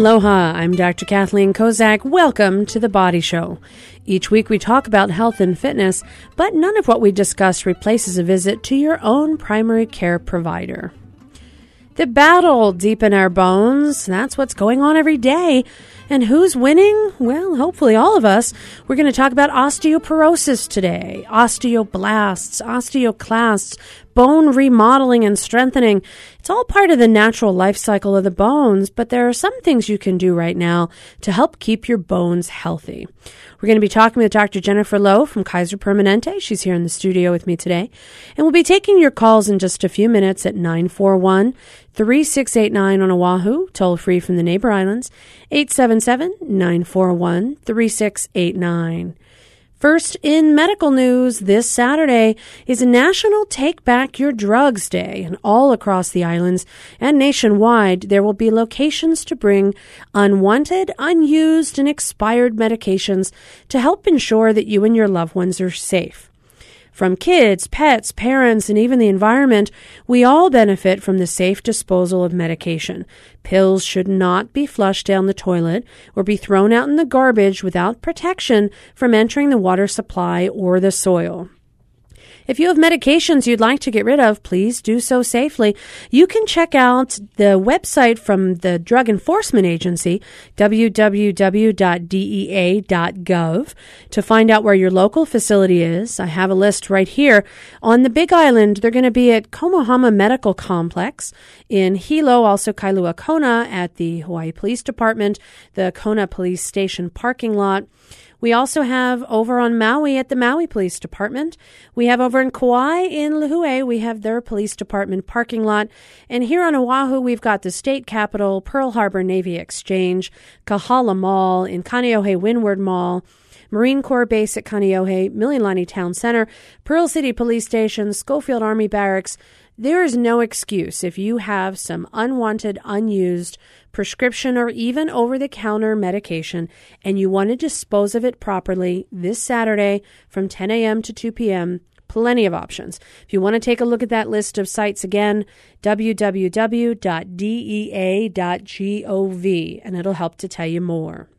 Aloha, I'm Dr. Kathleen Kozak. Welcome to The Body Show. Each week we talk about health and fitness, but none of what we discuss replaces a visit to your own primary care provider. The battle deep in our bones, that's what's going on every day. And who's winning? Well, hopefully all of us. We're going to talk about osteoporosis today, osteoblasts, osteoclasts, bone remodeling and strengthening. It's all part of the natural life cycle of the bones, but there are some things you can do right now to help keep your bones healthy. We're going to be talking with Dr. Jennifer Loh from Kaiser Permanente. She's here in the studio with me today. And we'll be taking your calls in just a few minutes at 941 3689 on Oahu, toll free from the neighbor islands, 877 941 3689. First, in medical news, this Saturday is National Take Back Your Drugs Day, and all across the islands and nationwide, there will be locations to bring unwanted, unused, and expired medications to help ensure that you and your loved ones are safe. From kids, pets, parents, and even the environment, we all benefit from the safe disposal of medication. Pills should not be flushed down the toilet or be thrown out in the garbage without protection from entering the water supply or the soil. If you have medications you'd like to get rid of, please do so safely. You can check out the website from the Drug Enforcement Agency, www.dea.gov, to find out where your local facility is. I have a list right here. On the Big Island, they're going to be at Komohana Medical Complex in Hilo, also Kailua Kona at the Hawaii Police Department, the Kona Police Station parking lot. We also have over on Maui at the Maui Police Department. We have over in Kauai in Lihue, we have their police department parking lot. And here on Oahu, we've got the state capitol, Pearl Harbor Navy Exchange, Kahala Mall, in Kaneohe Windward Mall. Marine Corps Base at Kaneohe, Mililani Town Center, Pearl City Police Station, Schofield Army Barracks, there is no excuse if you have some unwanted, unused prescription or even over the counter medication and you want to dispose of it properly this Saturday from 10 a.m. to 2 p.m. Plenty of options. If you want to take a look at that list of sites again, www.dea.gov, and it'll help to tell you more.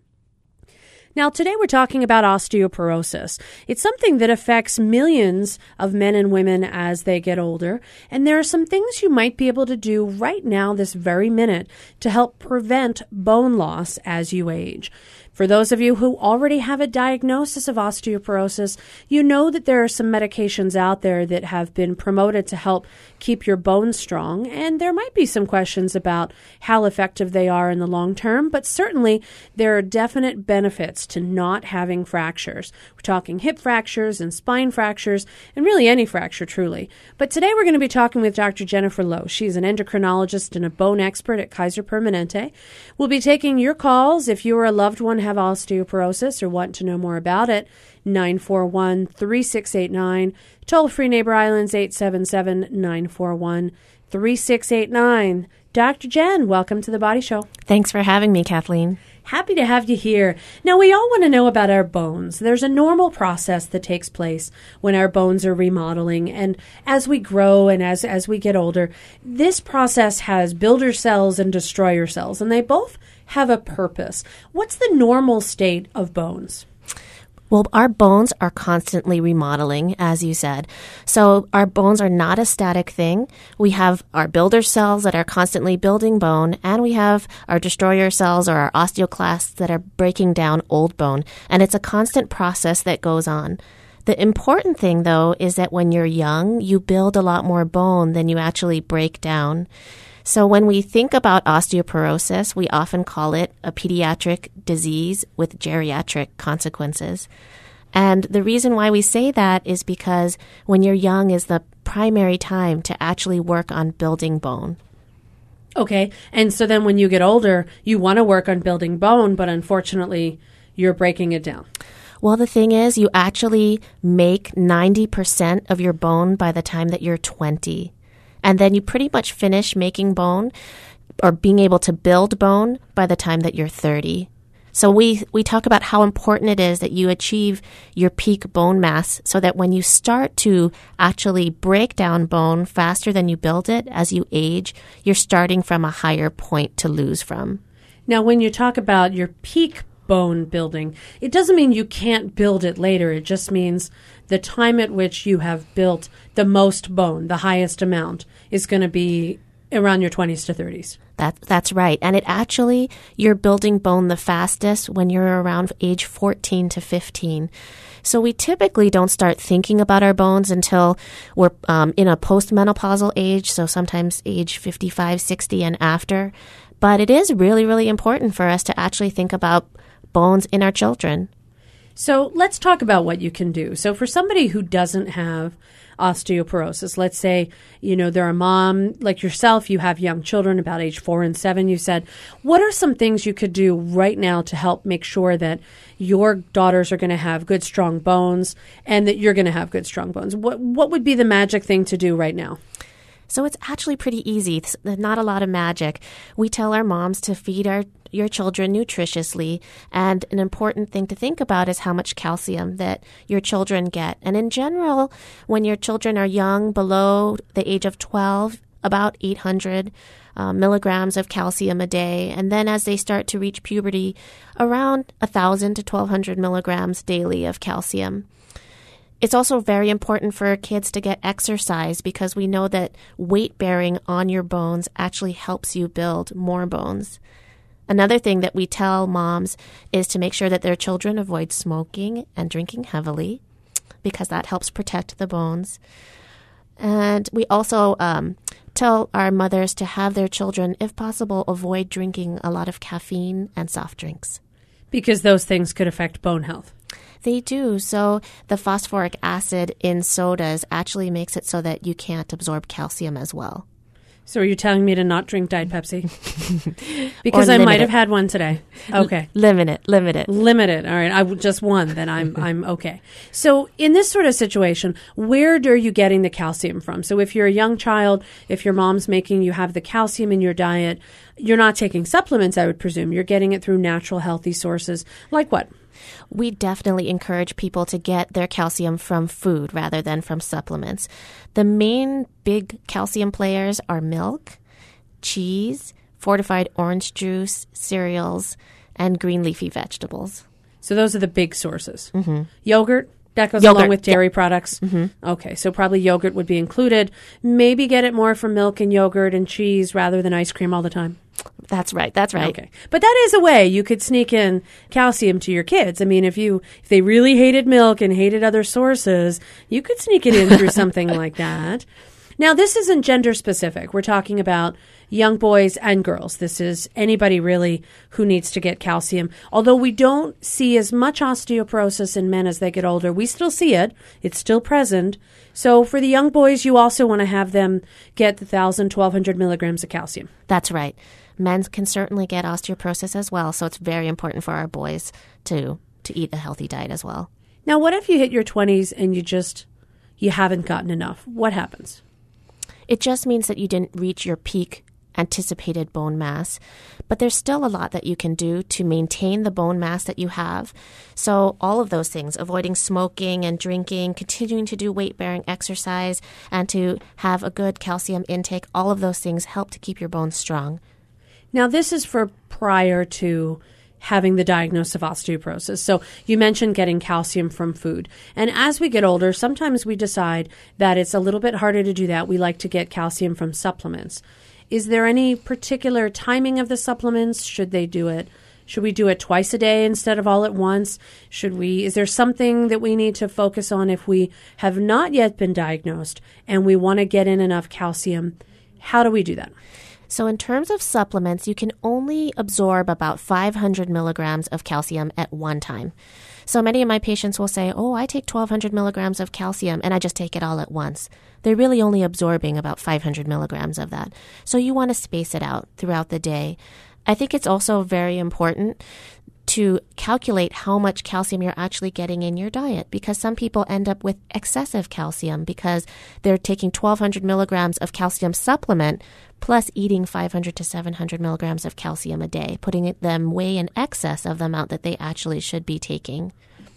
Now, today we're talking about osteoporosis. It's something that affects millions of men and women as they get older, and there are some things you might be able to do right now, this very minute, to help prevent bone loss as you age. For those of you who already have a diagnosis of osteoporosis, you know that there are some medications out there that have been promoted to help keep your bones strong, and there might be some questions about how effective they are in the long term, but certainly there are definite benefits to not having fractures. We're talking hip fractures and spine fractures, and really any fracture truly. But today we're going to be talking with Dr. Jennifer Loh. She's an endocrinologist and a bone expert at Kaiser Permanente. We'll be taking your calls if you or a loved one have osteoporosis or want to know more about it. 941 3689. Toll free Neighbor Islands 877 941 3689. Dr. Jen, welcome to the Body Show. Thanks for having me, Kathleen. Happy to have you here. Now, we all want to know about our bones. There's a normal process that takes place when our bones are remodeling. And as we grow and as, as we get older, this process has builder cells and destroyer cells, and they both have a purpose. What's the normal state of bones? Well, our bones are constantly remodeling, as you said. So our bones are not a static thing. We have our builder cells that are constantly building bone, and we have our destroyer cells or our osteoclasts that are breaking down old bone. And it's a constant process that goes on. The important thing, though, is that when you're young, you build a lot more bone than you actually break down. So when we think about osteoporosis, we often call it a pediatric disease with geriatric consequences. And the reason why we say that is because when you're young is the primary time to actually work on building bone. Okay. And so then when you get older, you want to work on building bone, but unfortunately, you're breaking it down. Well, the thing is, you actually make 90% of your bone by the time that you're 20 and then you pretty much finish making bone or being able to build bone by the time that you're 30. So we, we talk about how important it is that you achieve your peak bone mass so that when you start to actually break down bone faster than you build it as you age, you're starting from a higher point to lose from. Now, when you talk about your peak bone building, it doesn't mean you can't build it later. It just means the time at which you have built the most bone, the highest amount, is going to be around your 20s to 30s. That, that's right. And it actually, you're building bone the fastest when you're around age 14 to 15. So we typically don't start thinking about our bones until we're um, in a postmenopausal age, so sometimes age 55, 60, and after. But it is really, really important for us to actually think about bones in our children. So let's talk about what you can do. So for somebody who doesn't have osteoporosis, let's say, you know, they're a mom like yourself, you have young children about age four and seven, you said, what are some things you could do right now to help make sure that your daughters are going to have good, strong bones and that you're going to have good, strong bones? What, what would be the magic thing to do right now? So it's actually pretty easy. It's not a lot of magic. We tell our moms to feed our your children nutritiously. And an important thing to think about is how much calcium that your children get. And in general, when your children are young, below the age of 12, about 800 uh, milligrams of calcium a day. And then as they start to reach puberty, around 1,000 to 1,200 milligrams daily of calcium. It's also very important for kids to get exercise because we know that weight bearing on your bones actually helps you build more bones. Another thing that we tell moms is to make sure that their children avoid smoking and drinking heavily because that helps protect the bones. And we also um, tell our mothers to have their children, if possible, avoid drinking a lot of caffeine and soft drinks. Because those things could affect bone health. They do. So the phosphoric acid in sodas actually makes it so that you can't absorb calcium as well. So are you telling me to not drink Diet Pepsi? because I might have had one today. Okay. L- limit it. Limit it. Limit it. All right. I just one. Then I'm I'm okay. So in this sort of situation, where are you getting the calcium from? So if you're a young child, if your mom's making you have the calcium in your diet, you're not taking supplements. I would presume you're getting it through natural, healthy sources. Like what? We definitely encourage people to get their calcium from food rather than from supplements. The main big calcium players are milk, cheese, fortified orange juice, cereals, and green leafy vegetables. So those are the big sources. Mm-hmm. Yogurt, that goes yogurt, along with dairy products. Mm-hmm. Okay, so probably yogurt would be included. Maybe get it more from milk and yogurt and cheese rather than ice cream all the time. That's right. That's right. Okay. But that is a way you could sneak in calcium to your kids. I mean, if you if they really hated milk and hated other sources, you could sneak it in through something like that. Now, this isn't gender specific. We're talking about young boys and girls. This is anybody really who needs to get calcium. Although we don't see as much osteoporosis in men as they get older, we still see it. It's still present. So for the young boys, you also want to have them get the 1,000, 1,200 milligrams of calcium. That's right. Men can certainly get osteoporosis as well, so it's very important for our boys to to eat a healthy diet as well. Now, what if you hit your 20s and you just you haven't gotten enough? What happens? It just means that you didn't reach your peak anticipated bone mass. But there's still a lot that you can do to maintain the bone mass that you have. So, all of those things avoiding smoking and drinking, continuing to do weight bearing exercise, and to have a good calcium intake all of those things help to keep your bones strong. Now, this is for prior to having the diagnosis of osteoporosis. So you mentioned getting calcium from food. And as we get older, sometimes we decide that it's a little bit harder to do that. We like to get calcium from supplements. Is there any particular timing of the supplements? Should they do it? Should we do it twice a day instead of all at once? Should we is there something that we need to focus on if we have not yet been diagnosed and we want to get in enough calcium? How do we do that? So, in terms of supplements, you can only absorb about 500 milligrams of calcium at one time. So, many of my patients will say, Oh, I take 1200 milligrams of calcium and I just take it all at once. They're really only absorbing about 500 milligrams of that. So, you want to space it out throughout the day. I think it's also very important to calculate how much calcium you're actually getting in your diet because some people end up with excessive calcium because they're taking 1200 milligrams of calcium supplement plus eating 500 to 700 milligrams of calcium a day, putting them way in excess of the amount that they actually should be taking.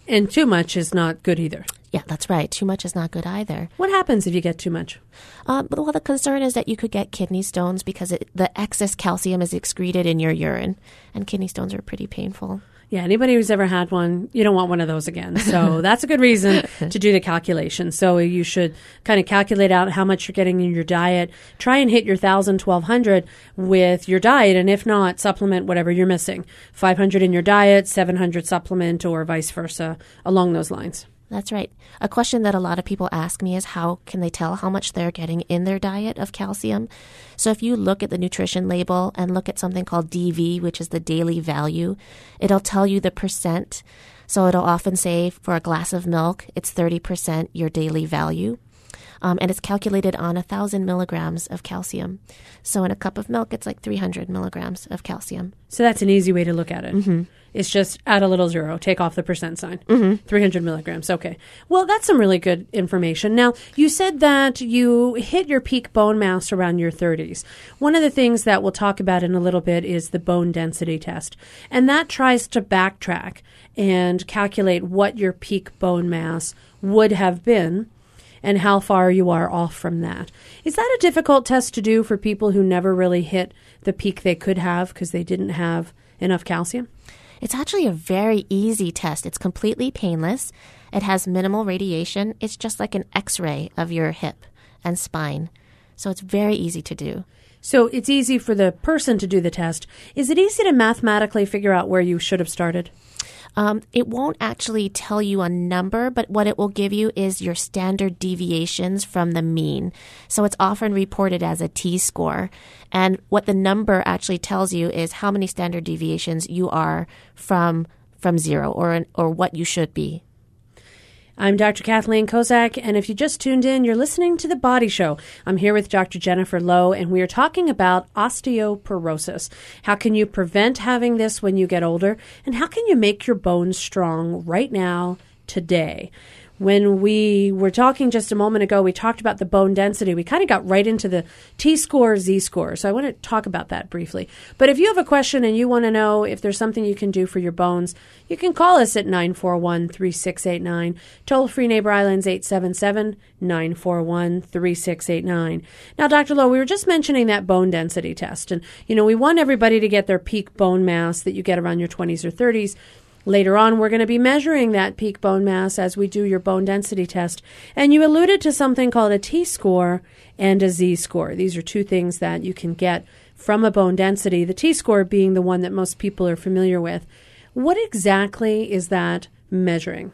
And too much is not good either. Yeah, that's right. Too much is not good either. What happens if you get too much? Uh, well, the concern is that you could get kidney stones because it, the excess calcium is excreted in your urine, and kidney stones are pretty painful. Yeah, anybody who's ever had one, you don't want one of those again. So that's a good reason to do the calculation. So you should kind of calculate out how much you're getting in your diet. Try and hit your 1,000, 1,200 with your diet. And if not, supplement whatever you're missing. 500 in your diet, 700 supplement, or vice versa along those lines. That's right. A question that a lot of people ask me is how can they tell how much they're getting in their diet of calcium? So if you look at the nutrition label and look at something called DV, which is the daily value, it'll tell you the percent. So it'll often say for a glass of milk, it's 30% your daily value. Um, and it's calculated on a thousand milligrams of calcium. So in a cup of milk, it's like 300 milligrams of calcium. So that's an easy way to look at it. Mm-hmm. It's just add a little zero, take off the percent sign. Mm-hmm. 300 milligrams. Okay. Well, that's some really good information. Now, you said that you hit your peak bone mass around your 30s. One of the things that we'll talk about in a little bit is the bone density test. And that tries to backtrack and calculate what your peak bone mass would have been and how far you are off from that. Is that a difficult test to do for people who never really hit the peak they could have because they didn't have enough calcium? It's actually a very easy test. It's completely painless. It has minimal radiation. It's just like an x ray of your hip and spine. So it's very easy to do. So it's easy for the person to do the test. Is it easy to mathematically figure out where you should have started? Um, it won't actually tell you a number, but what it will give you is your standard deviations from the mean. So it's often reported as a T score. And what the number actually tells you is how many standard deviations you are from from zero or or what you should be. I'm Dr. Kathleen Kozak, and if you just tuned in, you're listening to The Body Show. I'm here with Dr. Jennifer Loh, and we are talking about osteoporosis. How can you prevent having this when you get older, and how can you make your bones strong right now, today? When we were talking just a moment ago, we talked about the bone density. We kind of got right into the T score, Z score. So I want to talk about that briefly. But if you have a question and you want to know if there's something you can do for your bones, you can call us at 941 3689. Toll free Neighbor Islands 877 941 3689. Now, Dr. Loh, we were just mentioning that bone density test. And, you know, we want everybody to get their peak bone mass that you get around your 20s or 30s. Later on, we're going to be measuring that peak bone mass as we do your bone density test. And you alluded to something called a T score and a Z score. These are two things that you can get from a bone density, the T score being the one that most people are familiar with. What exactly is that measuring?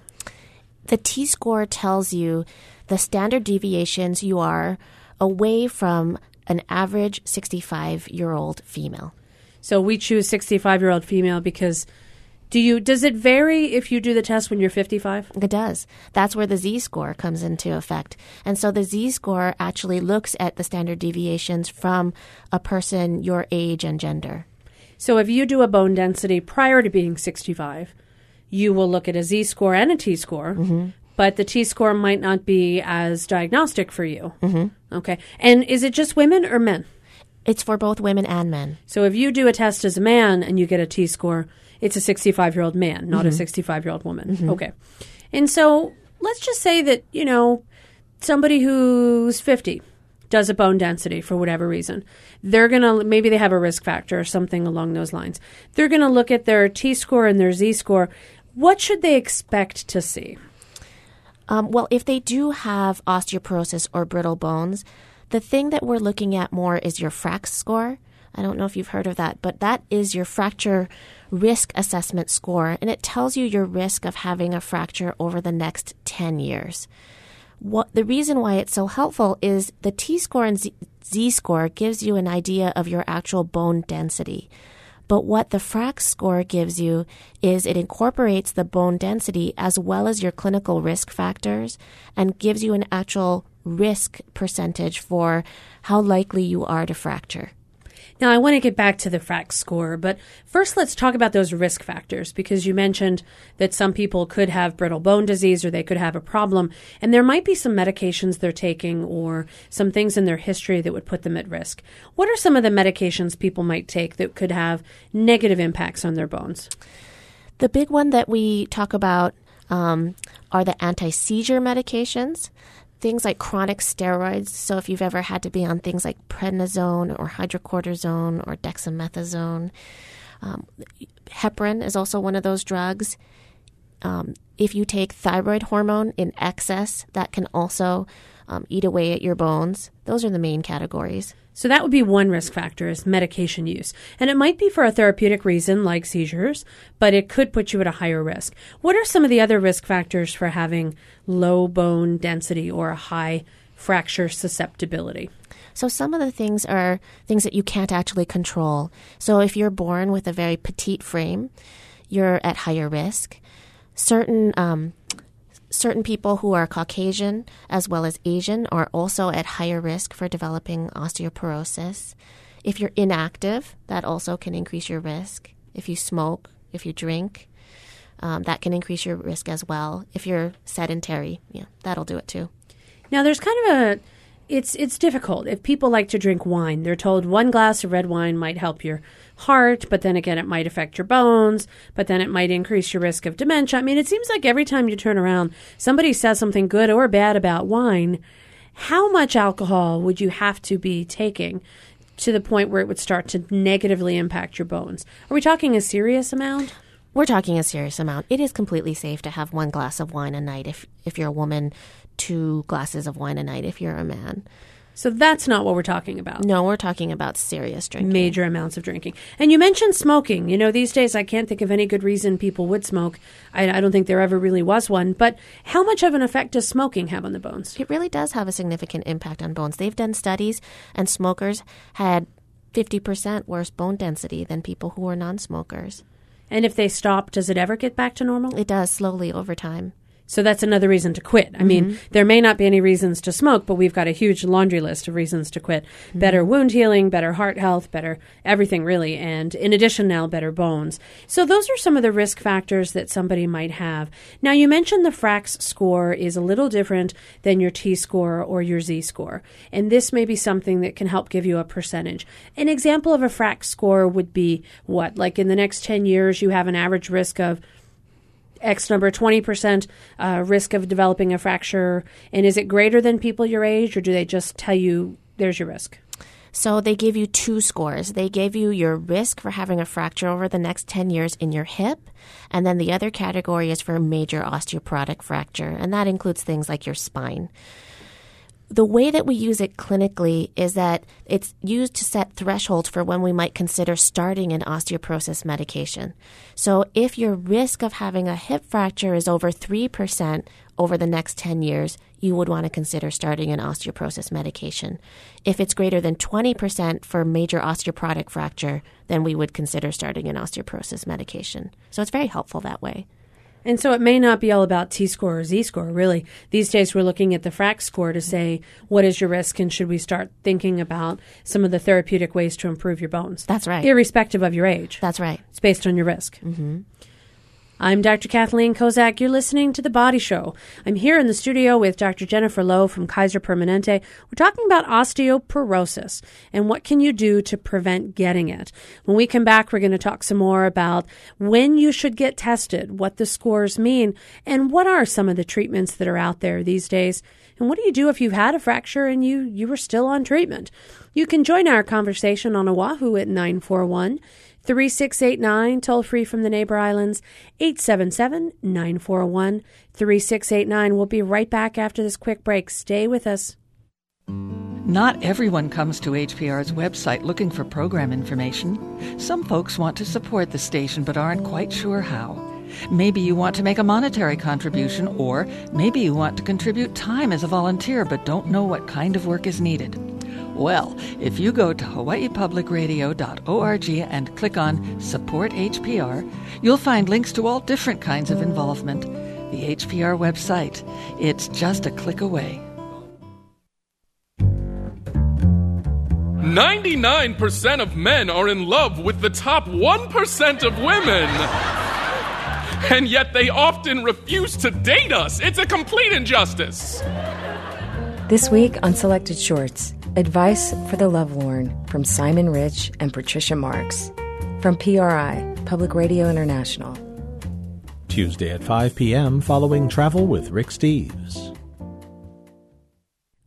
The T score tells you the standard deviations you are away from an average 65 year old female. So we choose 65 year old female because do you does it vary if you do the test when you're 55? It does. That's where the Z score comes into effect. And so the Z score actually looks at the standard deviations from a person your age and gender. So if you do a bone density prior to being 65, you will look at a Z score and a T score. Mm-hmm. But the T score might not be as diagnostic for you. Mm-hmm. Okay. And is it just women or men? It's for both women and men. So if you do a test as a man and you get a T score, it's a 65 year old man, not mm-hmm. a 65 year old woman. Mm-hmm. Okay. And so let's just say that, you know, somebody who's 50 does a bone density for whatever reason. They're going to, maybe they have a risk factor or something along those lines. They're going to look at their T score and their Z score. What should they expect to see? Um, well, if they do have osteoporosis or brittle bones, the thing that we're looking at more is your FRAX score. I don't know if you've heard of that, but that is your fracture risk assessment score, and it tells you your risk of having a fracture over the next 10 years. What the reason why it's so helpful is the T score and Z, Z score gives you an idea of your actual bone density. But what the FRAX score gives you is it incorporates the bone density as well as your clinical risk factors and gives you an actual risk percentage for how likely you are to fracture. Now, I want to get back to the FRAX score, but first let's talk about those risk factors because you mentioned that some people could have brittle bone disease or they could have a problem, and there might be some medications they're taking or some things in their history that would put them at risk. What are some of the medications people might take that could have negative impacts on their bones? The big one that we talk about um, are the anti seizure medications, things like chronic steroids. So, if you've ever had to be on things like prednisone or hydrocortisone or dexamethasone, um, heparin is also one of those drugs. Um, if you take thyroid hormone in excess, that can also um, eat away at your bones. Those are the main categories. So that would be one risk factor is medication use. And it might be for a therapeutic reason like seizures, but it could put you at a higher risk. What are some of the other risk factors for having low bone density or a high fracture susceptibility? So some of the things are things that you can't actually control. So if you're born with a very petite frame, you're at higher risk. Certain um, certain people who are Caucasian as well as Asian are also at higher risk for developing osteoporosis. If you're inactive, that also can increase your risk. If you smoke, if you drink, um, that can increase your risk as well. If you're sedentary, yeah, that'll do it too. Now, there's kind of a it's it's difficult. If people like to drink wine, they're told one glass of red wine might help your heart, but then again, it might affect your bones, but then it might increase your risk of dementia. I mean, it seems like every time you turn around, somebody says something good or bad about wine. How much alcohol would you have to be taking to the point where it would start to negatively impact your bones? Are we talking a serious amount? We're talking a serious amount. It is completely safe to have one glass of wine a night if if you're a woman, two glasses of wine a night if you're a man. So that's not what we're talking about. No, we're talking about serious drinking. Major amounts of drinking. And you mentioned smoking. You know, these days I can't think of any good reason people would smoke. I, I, don't think there ever really was one. But how much of an effect does smoking have on the bones? It really does have a significant impact on bones. They've done studies, and smokers had 50% worse bone density than people who were non smokers. And if they stop, does it ever get back to normal? It does slowly over time. So that's another reason to quit. I mm-hmm. mean, there may not be any reasons to smoke, but we've got a huge laundry list of reasons to quit. Mm-hmm. Better wound healing, better heart health, better everything really, and in addition now better bones. So those are some of the risk factors that somebody might have. Now you mentioned the FRAX score is a little different than your T score or your Z score, and this may be something that can help give you a percentage. An example of a FRAX score would be what? Like in the next 10 years you have an average risk of X number, 20% uh, risk of developing a fracture? And is it greater than people your age, or do they just tell you there's your risk? So they give you two scores. They gave you your risk for having a fracture over the next 10 years in your hip, and then the other category is for major osteoporotic fracture, and that includes things like your spine the way that we use it clinically is that it's used to set thresholds for when we might consider starting an osteoporosis medication. So if your risk of having a hip fracture is over 3% over the next 10 years, you would want to consider starting an osteoporosis medication. If it's greater than 20% for major osteoporotic fracture, then we would consider starting an osteoporosis medication. So it's very helpful that way. And so it may not be all about T score or Z score, really. These days we're looking at the FRAX score to say what is your risk and should we start thinking about some of the therapeutic ways to improve your bones. That's right. Irrespective of your age. That's right. It's based on your risk. Mm-hmm. I'm Dr. Kathleen Kozak. You're listening to The Body Show. I'm here in the studio with Dr. Jennifer Loh from Kaiser Permanente. We're talking about osteoporosis and what can you do to prevent getting it. When we come back, we're going to talk some more about when you should get tested, what the scores mean, and what are some of the treatments that are out there these days. And what do you do if you've had a fracture and you, you were still on treatment? You can join our conversation on Oahu at 941 3689, toll free from the neighbor islands, 877 941 3689. We'll be right back after this quick break. Stay with us. Not everyone comes to HPR's website looking for program information. Some folks want to support the station but aren't quite sure how. Maybe you want to make a monetary contribution, or maybe you want to contribute time as a volunteer but don't know what kind of work is needed. Well, if you go to hawaiipublicradio.org and click on Support HPR, you'll find links to all different kinds of involvement. The HPR website. It's just a click away. 99% of men are in love with the top 1% of women. And yet they often refuse to date us. It's a complete injustice. This week on Selected Shorts, Advice for the Lovelorn from Simon Rich and Patricia Marx from PRI, Public Radio International. Tuesday at 5 p.m. following Travel with Rick Steves.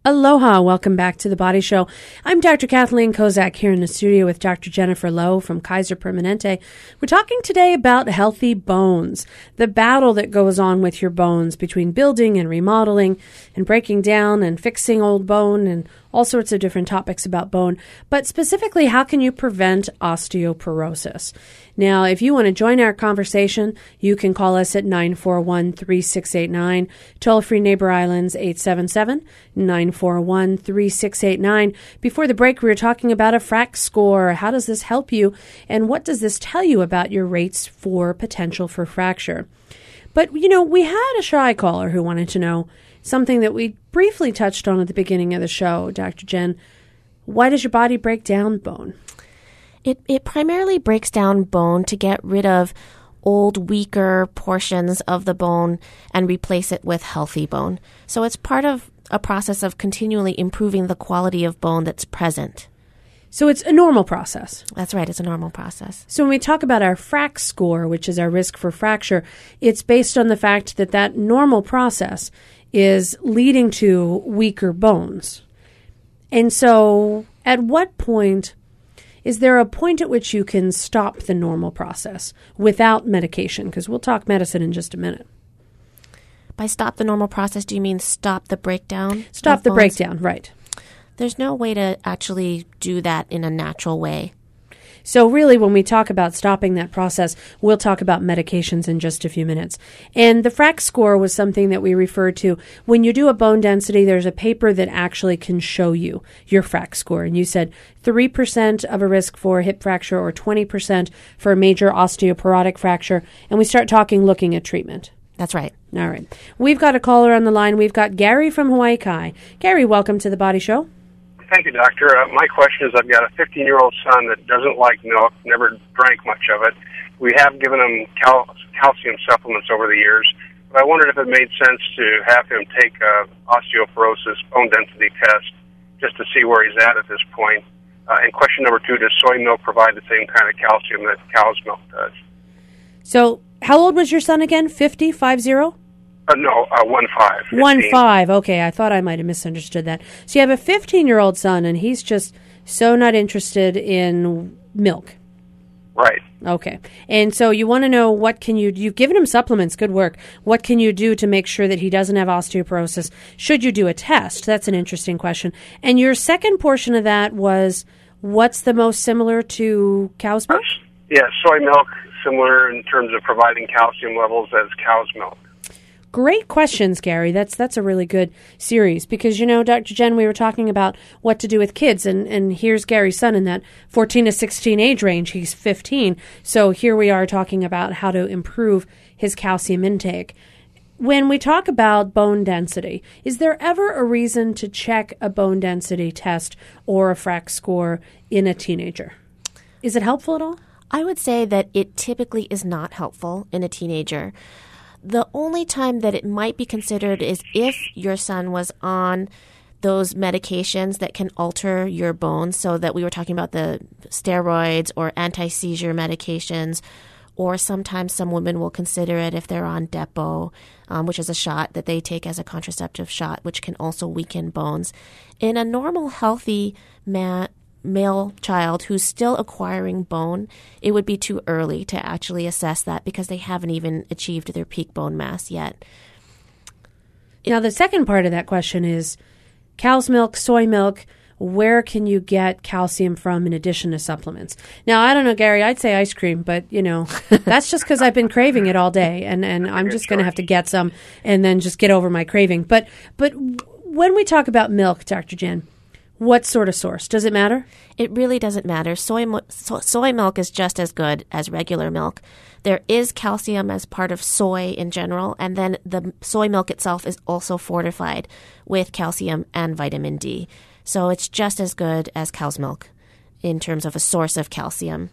Aloha, welcome back to the Body Show. I'm Dr. Kathleen Kozak here in the studio with Dr. Jennifer Loh from Kaiser Permanente. We're talking today about healthy bones, the battle that goes on with your bones between building and remodeling and breaking down and fixing old bone and all sorts of different topics about bone, but specifically, how can you prevent osteoporosis? Now, if you want to join our conversation, you can call us at 941 3689, toll free Neighbor Islands 877 941 3689. Before the break, we were talking about a FRAX score. How does this help you? And what does this tell you about your rates for potential for fracture? But, you know, we had a shy caller who wanted to know something that we briefly touched on at the beginning of the show, Dr. Jen. Why does your body break down bone? It, it primarily breaks down bone to get rid of old, weaker portions of the bone and replace it with healthy bone. So it's part of a process of continually improving the quality of bone that's present. So it's a normal process. That's right, it's a normal process. So when we talk about our FRAX score, which is our risk for fracture, it's based on the fact that that normal process is leading to weaker bones. And so, at what point is there a point at which you can stop the normal process without medication? Because we'll talk medicine in just a minute. By stop the normal process, do you mean stop the breakdown? Stop the bones? breakdown, right. There's no way to actually do that in a natural way. So, really, when we talk about stopping that process, we'll talk about medications in just a few minutes. And the FRAX score was something that we referred to. When you do a bone density, there's a paper that actually can show you your FRAX score. And you said 3% of a risk for hip fracture or 20% for a major osteoporotic fracture. And we start talking looking at treatment. That's right. All right. We've got a caller on the line. We've got Gary from Hawaii Kai. Gary, welcome to the Body Show. Thank you, doctor. Uh, my question is, I've got a 15-year-old son that doesn't like milk, never drank much of it. We have given him cal- calcium supplements over the years, but I wondered if it made sense to have him take a osteoporosis bone density test just to see where he's at at this point. Uh, and question number two: Does soy milk provide the same kind of calcium that cow's milk does? So, how old was your son again? 50, 50? Uh, no, uh, one five. 15. One five. Okay, I thought I might have misunderstood that. So you have a 15 year old son, and he's just so not interested in milk. Right. Okay, and so you want to know what can you? You've given him supplements. Good work. What can you do to make sure that he doesn't have osteoporosis? Should you do a test? That's an interesting question. And your second portion of that was what's the most similar to cow's milk? Yeah, soy milk similar in terms of providing calcium levels as cow's milk. Great questions, Gary. That's that's a really good series because you know, Dr. Jen, we were talking about what to do with kids, and and here's Gary's son in that 14 to 16 age range. He's 15, so here we are talking about how to improve his calcium intake. When we talk about bone density, is there ever a reason to check a bone density test or a FRAX score in a teenager? Is it helpful at all? I would say that it typically is not helpful in a teenager. The only time that it might be considered is if your son was on those medications that can alter your bones. So that we were talking about the steroids or anti seizure medications, or sometimes some women will consider it if they're on Depo, um, which is a shot that they take as a contraceptive shot, which can also weaken bones. In a normal, healthy man, male child who's still acquiring bone, it would be too early to actually assess that because they haven't even achieved their peak bone mass yet. Now, the second part of that question is cow's milk, soy milk. Where can you get calcium from in addition to supplements? Now, I don't know, Gary. I'd say ice cream, but you know, that's just because I've been craving it all day, and, and I'm just going to have to get some and then just get over my craving. But but when we talk about milk, Dr. Jen, what sort of source? Does it matter? It really doesn't matter. Soy, mo- so- soy milk is just as good as regular milk. There is calcium as part of soy in general, and then the soy milk itself is also fortified with calcium and vitamin D. So it's just as good as cow's milk in terms of a source of calcium.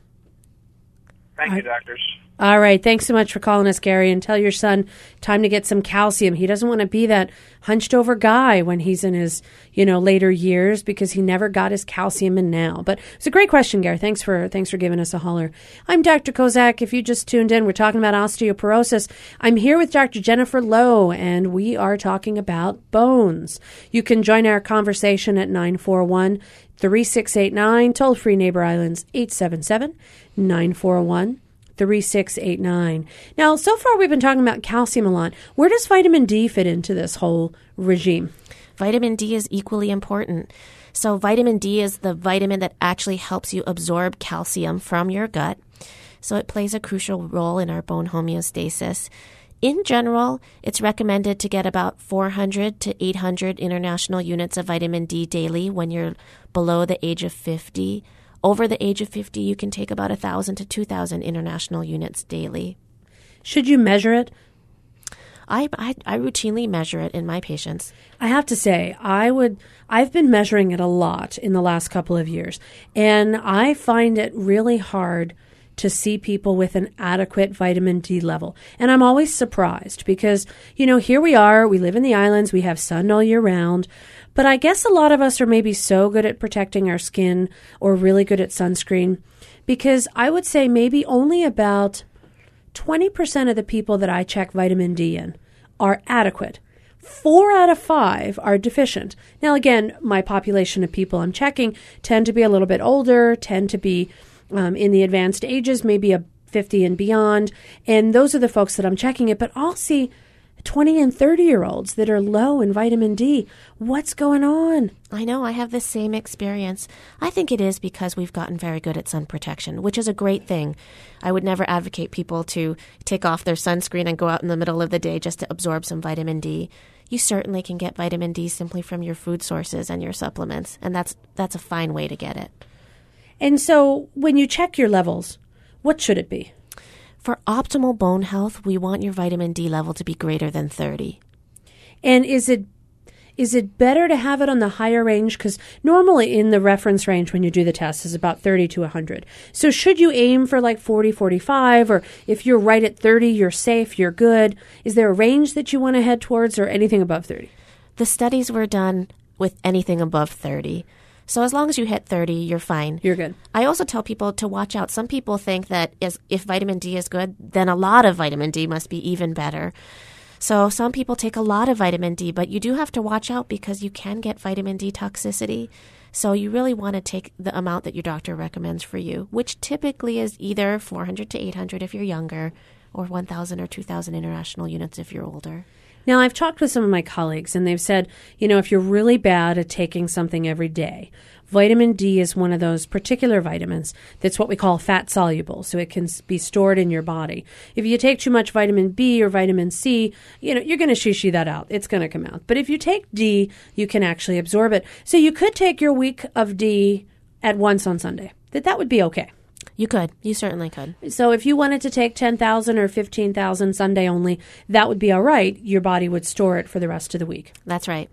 Thank you, doctors. All right. Thanks so much for calling us, Gary. And tell your son time to get some calcium. He doesn't want to be that hunched over guy when he's in his, you know, later years because he never got his calcium in now. But it's a great question, Gary. Thanks for thanks for giving us a holler. I'm Dr. Kozak. If you just tuned in, we're talking about osteoporosis. I'm here with Dr. Jennifer Loh, and we are talking about bones. You can join our conversation at 941 3689, toll free Neighbor Islands 877 941 3689. Now, so far we've been talking about calcium a lot. Where does vitamin D fit into this whole regime? Vitamin D is equally important. So, vitamin D is the vitamin that actually helps you absorb calcium from your gut. So, it plays a crucial role in our bone homeostasis. In general, it's recommended to get about 400 to 800 international units of vitamin D daily when you're below the age of 50. Over the age of 50, you can take about 1,000 to 2,000 international units daily. Should you measure it? I, I, I, routinely measure it in my patients. I have to say, I would, I've been measuring it a lot in the last couple of years, and I find it really hard to see people with an adequate vitamin D level. And I'm always surprised because, you know, here we are, we live in the islands, we have sun all year round. But I guess a lot of us are maybe so good at protecting our skin or really good at sunscreen because I would say maybe only about 20% of the people that I check vitamin D in are adequate. Four out of five are deficient. Now, again, my population of people I'm checking tend to be a little bit older, tend to be um, in the advanced ages, maybe a 50 and beyond. And those are the folks that I'm checking it. But I'll see 20 and 30 year olds that are low in vitamin D. What's going on? I know, I have the same experience. I think it is because we've gotten very good at sun protection, which is a great thing. I would never advocate people to take off their sunscreen and go out in the middle of the day just to absorb some vitamin D. You certainly can get vitamin D simply from your food sources and your supplements, and that's that's a fine way to get it. And so when you check your levels, what should it be? For optimal bone health, we want your vitamin D level to be greater than 30. And is it is it better to have it on the higher range? Because normally in the reference range when you do the test is about 30 to 100 so should you aim for like 40 45 or if you're right at 30 you're safe you're good. Is there a range that you want to head towards or anything above 30 the studies were done with anything above 30 so as long as you hit 30, you're fine. You're good. I also tell people to watch out. Some people think that is, if vitamin D is good, then a lot of vitamin D must be even better. So some people take a lot of vitamin D, but you do have to watch out because you can get vitamin D toxicity. So you really want to take the amount that your doctor recommends for you, which typically is either 400 to 800 if you're younger or 1,000 or 2,000 international units if you're older. Now, I've talked with some of my colleagues, and they've said, you know, if you're really bad at taking something every day, vitamin D is one of those particular vitamins that's what we call fat soluble, so it can be stored in your body. If you take too much vitamin B or vitamin C, you know, you're going to shishi that out. It's going to come out. But if you take D, you can actually absorb it. So you could take your week of D at once on Sunday. That that would be okay. You could. You certainly could. So if you wanted to take 10,000 or 15,000 Sunday only, that would be all right. Your body would store it for the rest of the week. That's right.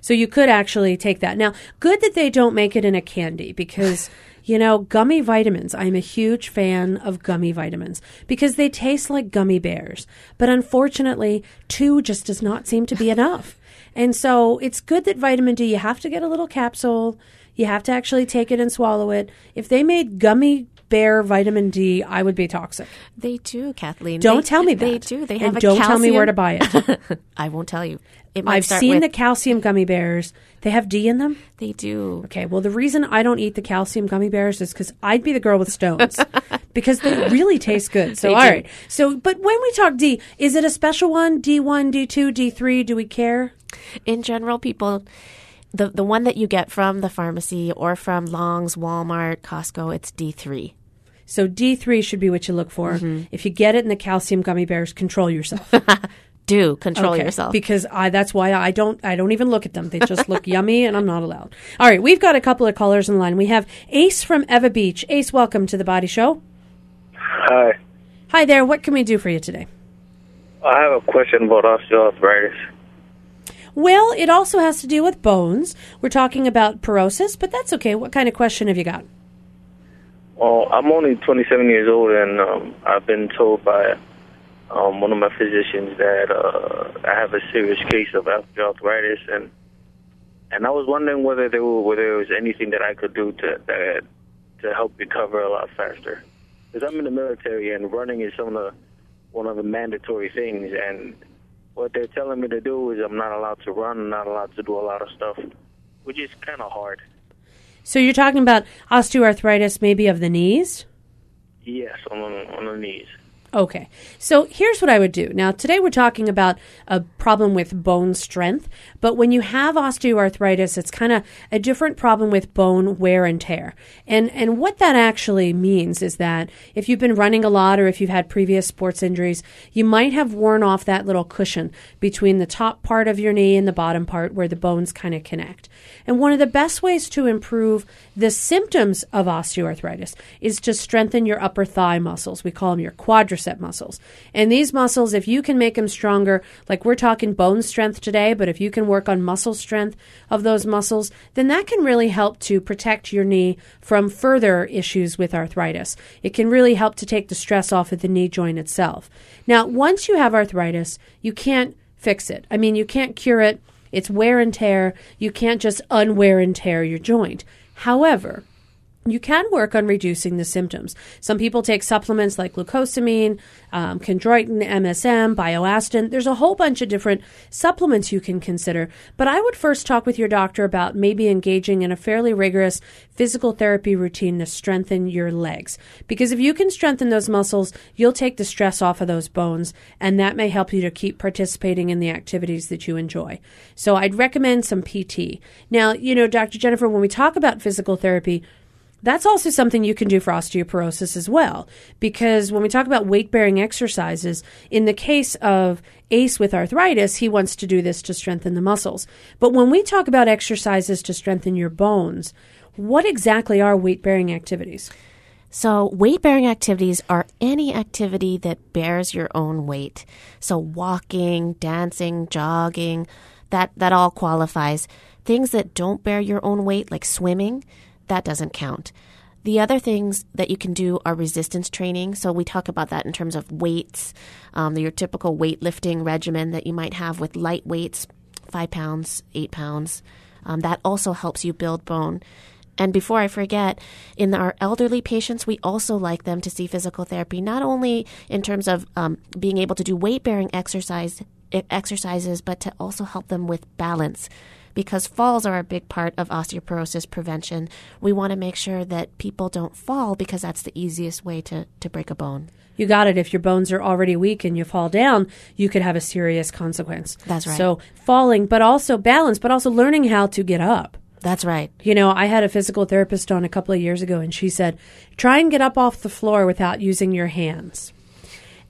So you could actually take that. Now, good that they don't make it in a candy because, you know, gummy vitamins, I'm a huge fan of gummy vitamins because they taste like gummy bears. But unfortunately, two just does not seem to be enough. And so it's good that vitamin D, you have to get a little capsule. You have to actually take it and swallow it. If they made gummy bear vitamin D, I would be toxic. They do, Kathleen. Don't they, tell me that. They do. They have and don't calcium. tell me where to buy it. I won't tell you. I've seen with, the calcium gummy bears. They have D in them. They do. Okay. Well, the reason I don't eat the calcium gummy bears is because I'd be the girl with stones because they really taste good. So all right. So, but when we talk D, is it a special one? D one, D two, D three? Do we care? In general, people, the the one that you get from the pharmacy or from Long's, Walmart, Costco, it's D three. So D three should be what you look for. Mm-hmm. If you get it in the calcium gummy bears, control yourself. Do control Okay, yourself. because I that's why I don't I don't even look at them. They just look yummy, and I'm not allowed. All right, we've got a couple of callers in line. We have Ace from Ewa Beach. Ace, welcome to the Body Show. Hi. Hi there. What can we do for you today? I have a question about osteoarthritis. Well, it also has to do with bones. We're talking about porosis, but that's okay. What kind of question have you got? Well, I'm only 27 years old, and um, I've been told by um, one of my physicians that uh, I have a serious case of arthritis, and and I was wondering whether there were, whether there was anything that I could do to that, to help recover a lot faster. Because I'm in the military, and running is some of the one of the mandatory things, and what they're telling me to do is I'm not allowed to run, not allowed to do a lot of stuff, which is kind of hard. So you're talking about osteoarthritis, maybe of the knees? Yes, on on the knees. Okay. So here's what I would do. Now, today we're talking about a problem with bone strength, but when you have osteoarthritis, it's kind of a different problem with bone wear and tear. And and what that actually means is that if you've been running a lot or if you've had previous sports injuries, you might have worn off that little cushion between the top part of your knee and the bottom part where the bones kind of connect. And one of the best ways to improve the symptoms of osteoarthritis is to strengthen your upper thigh muscles. We call them your quadricep muscles. And these muscles, if you can make them stronger, like we're talking bone strength today, but if you can work on muscle strength of those muscles, then that can really help to protect your knee from further issues with arthritis. It can really help to take the stress off of the knee joint itself. Now, once you have arthritis, you can't fix it. I mean, you can't cure it. It's wear and tear. You can't just unwear and tear your joint. However, you can work on reducing the symptoms. Some people take supplements like glucosamine, um, chondroitin, MSM, bioastin. There's a whole bunch of different supplements you can consider. But I would first talk with your doctor about maybe engaging in a fairly rigorous physical therapy routine to strengthen your legs. Because if you can strengthen those muscles, you'll take the stress off of those bones, and that may help you to keep participating in the activities that you enjoy. So I'd recommend some PT. Now, you know, Dr. Jennifer, when we talk about physical therapy, that's also something you can do for osteoporosis as well. Because when we talk about weight bearing exercises, in the case of Ace with arthritis, he wants to do this to strengthen the muscles. But when we talk about exercises to strengthen your bones, what exactly are weight bearing activities? So, weight bearing activities are any activity that bears your own weight. So, walking, dancing, jogging, that, that all qualifies. Things that don't bear your own weight, like swimming, that doesn't count. The other things that you can do are resistance training. So we talk about that in terms of weights, um, your typical weightlifting regimen that you might have with light weights, five pounds, eight pounds. Um, that also helps you build bone. And before I forget, in our elderly patients, we also like them to see physical therapy, not only in terms of um, being able to do weight bearing exercise exercises, but to also help them with balance because falls are a big part of osteoporosis prevention. We want to make sure that people don't fall because that's the easiest way to, to break a bone. You got it. If your bones are already weak and you fall down, you could have a serious consequence. That's right. So falling, but also balance, but also learning how to get up. That's right. You know, I had a physical therapist on a couple of years ago, and she said, try and get up off the floor without using your hands.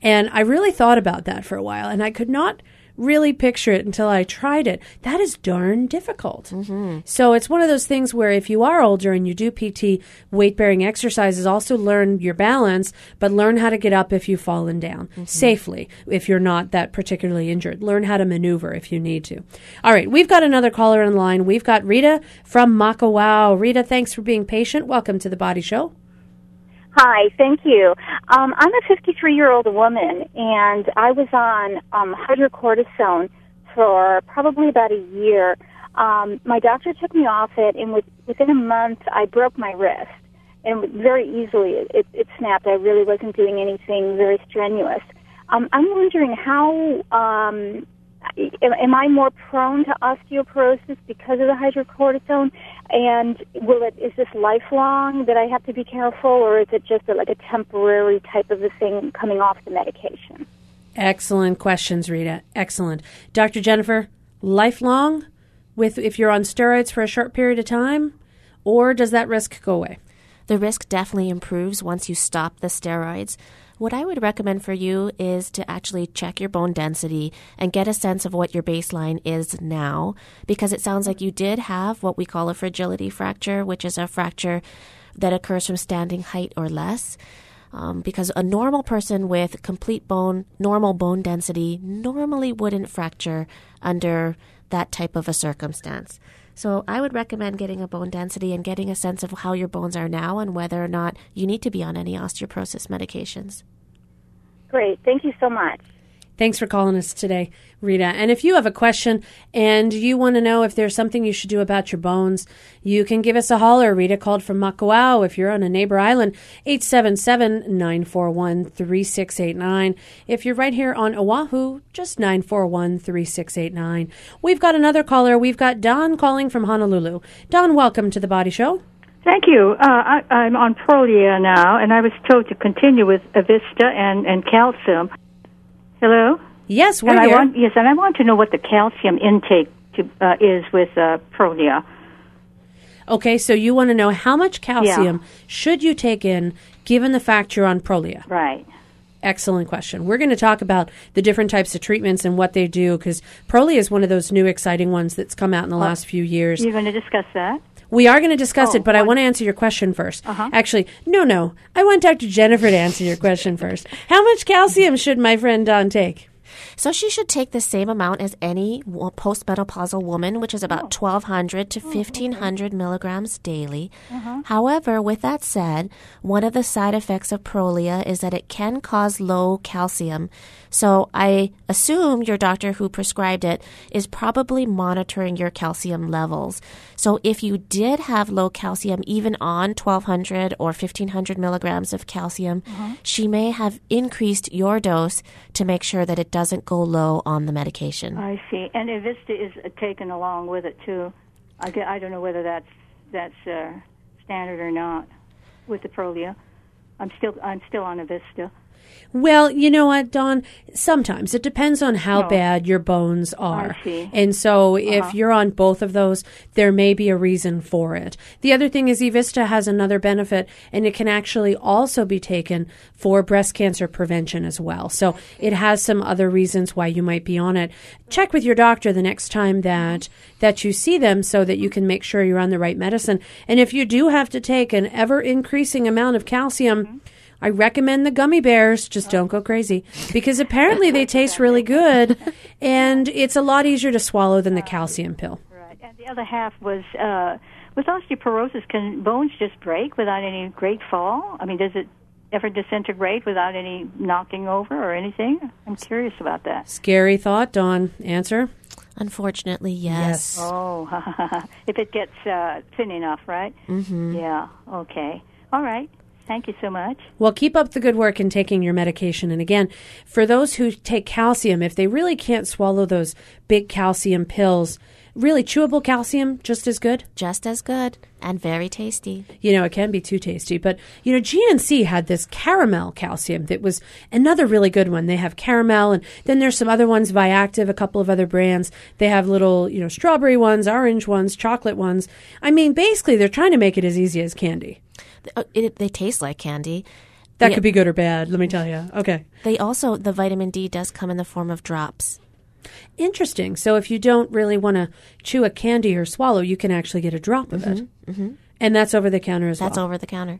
And I really thought about that for a while, and I could not really picture it until I tried it. That is darn difficult. Mm-hmm. So it's one of those things where if you are older and you do PT weight bearing exercises, also learn your balance, but learn how to get up if you've fallen down mm-hmm. safely if you're not that particularly injured. Learn how to maneuver if you need to. All right, we've got another caller in line. We've got Rita from Makawao. Rita, thanks for being patient. Welcome to the Body Show. Hi, thank you. Um, I'm a 53 year old woman, and I was on um, hydrocortisone for probably about a year. Um, my doctor took me off it, and with, within a month, I broke my wrist, and very easily it, it, snapped. I really wasn't doing anything very strenuous. Um, I'm wondering how um, am I more prone to osteoporosis because of the hydrocortisone? And will it is this lifelong that I have to be careful, or is it just a, like a temporary type of a thing coming off the medication? Excellent questions, Rita. Excellent, Dr. Jennifer. Lifelong, with if you're on steroids for a short period of time, or does that risk go away? The risk definitely improves once you stop the steroids. What I would recommend for you is to actually check your bone density and get a sense of what your baseline is now, because it sounds like you did have what we call a fragility fracture, which is a fracture that occurs from standing height or less. Um, because a normal person with complete bone, normal bone density, normally wouldn't fracture under that type of a circumstance. So I would recommend getting a bone density and getting a sense of how your bones are now and whether or not you need to be on any osteoporosis medications. Great. Thank you so much. Thanks for calling us today, Rita. And if you have a question and you want to know if there's something you should do about your bones, you can give us a holler. Rita called from Makawao. If you're on a neighbor island, 877-941-3689. If you're right here on Oahu, just 941-3689. We've got another caller. We've got Don calling from Honolulu. Don, welcome to the Body Show. Thank you. Uh, I, I'm on Prolia now, and I was told to continue with Evista and, and calcium. Hello. Yes, we're and here. I want, yes, and I want to know what the calcium intake to, uh, is with uh, Prolia. Okay, so you want to know how much calcium should you take in given the fact you're on Prolia? Right. Excellent question. We're going to talk about the different types of treatments and what they do because Prolia is one of those new exciting ones that's come out in the last few years. You're going to discuss that? We are going to discuss Oh, it, but I want to answer your question 1st Uh-huh. Actually, no, no. I want Dr. Jennifer to answer your question first. How much calcium should my friend Don take? So she should take the same amount as any postmenopausal woman, which is about 1,200 to 1,500 milligrams daily. Uh-huh. However, with that said, one of the side effects of Prolia is that it can cause low calcium. So I assume your doctor who prescribed it is probably monitoring your calcium levels. So if you did have low calcium, even on 1,200 or 1,500 milligrams of calcium, uh-huh. she may have increased your dose to make sure that it doesn't go low on the medication. I see. And Evista is taken along with it too. I, ge- I don't know whether that's that's uh, standard or not with the Prolia. I'm still I'm still on Evista. Well, you know what, Don? Sometimes it depends on how No. bad your bones are. And so Uh-huh. if you're on both of those, there may be a reason for it. The other thing is Evista has another benefit and it can actually also be taken for breast cancer prevention as well. So it has some other reasons why you might be on it. Check with your doctor the next time that that you see them so that you can make sure you're on the right medicine. And if you do have to take an ever increasing amount of calcium, I recommend the gummy bears. Just don't go crazy because apparently they taste really good, and it's a lot easier to swallow than the calcium pill. Right. And the other half was uh, with osteoporosis. Can bones just break without any great fall? I mean, does it ever disintegrate without any knocking over or anything? I'm curious about that. Scary thought, Don. Answer? Unfortunately, yes. Oh, if it gets uh, thin enough, right? Mm-hmm. Yeah. Okay. All right. Thank you so much. Well, keep up the good work in taking your medication. And again, for those who take calcium, if they really can't swallow those big calcium pills, really chewable calcium, just as good. Just as good and very tasty. You know, it can be too tasty. But, you know, GNC had this caramel calcium that was another really good one. They have caramel, and then there's some other ones, Viactive, a couple of other brands. They have little, you know, strawberry ones, orange ones, chocolate ones. I mean, basically, they're trying to make it as easy as candy. Uh, It, they taste like candy. That Yeah. could be good or bad, let me tell you. Okay. They also, the vitamin D does come in the form of drops. Interesting. So if you don't really want to chew a candy or swallow, you can actually get a drop of it. Mm-hmm. And that's over the counter as well. That's well. over the counter.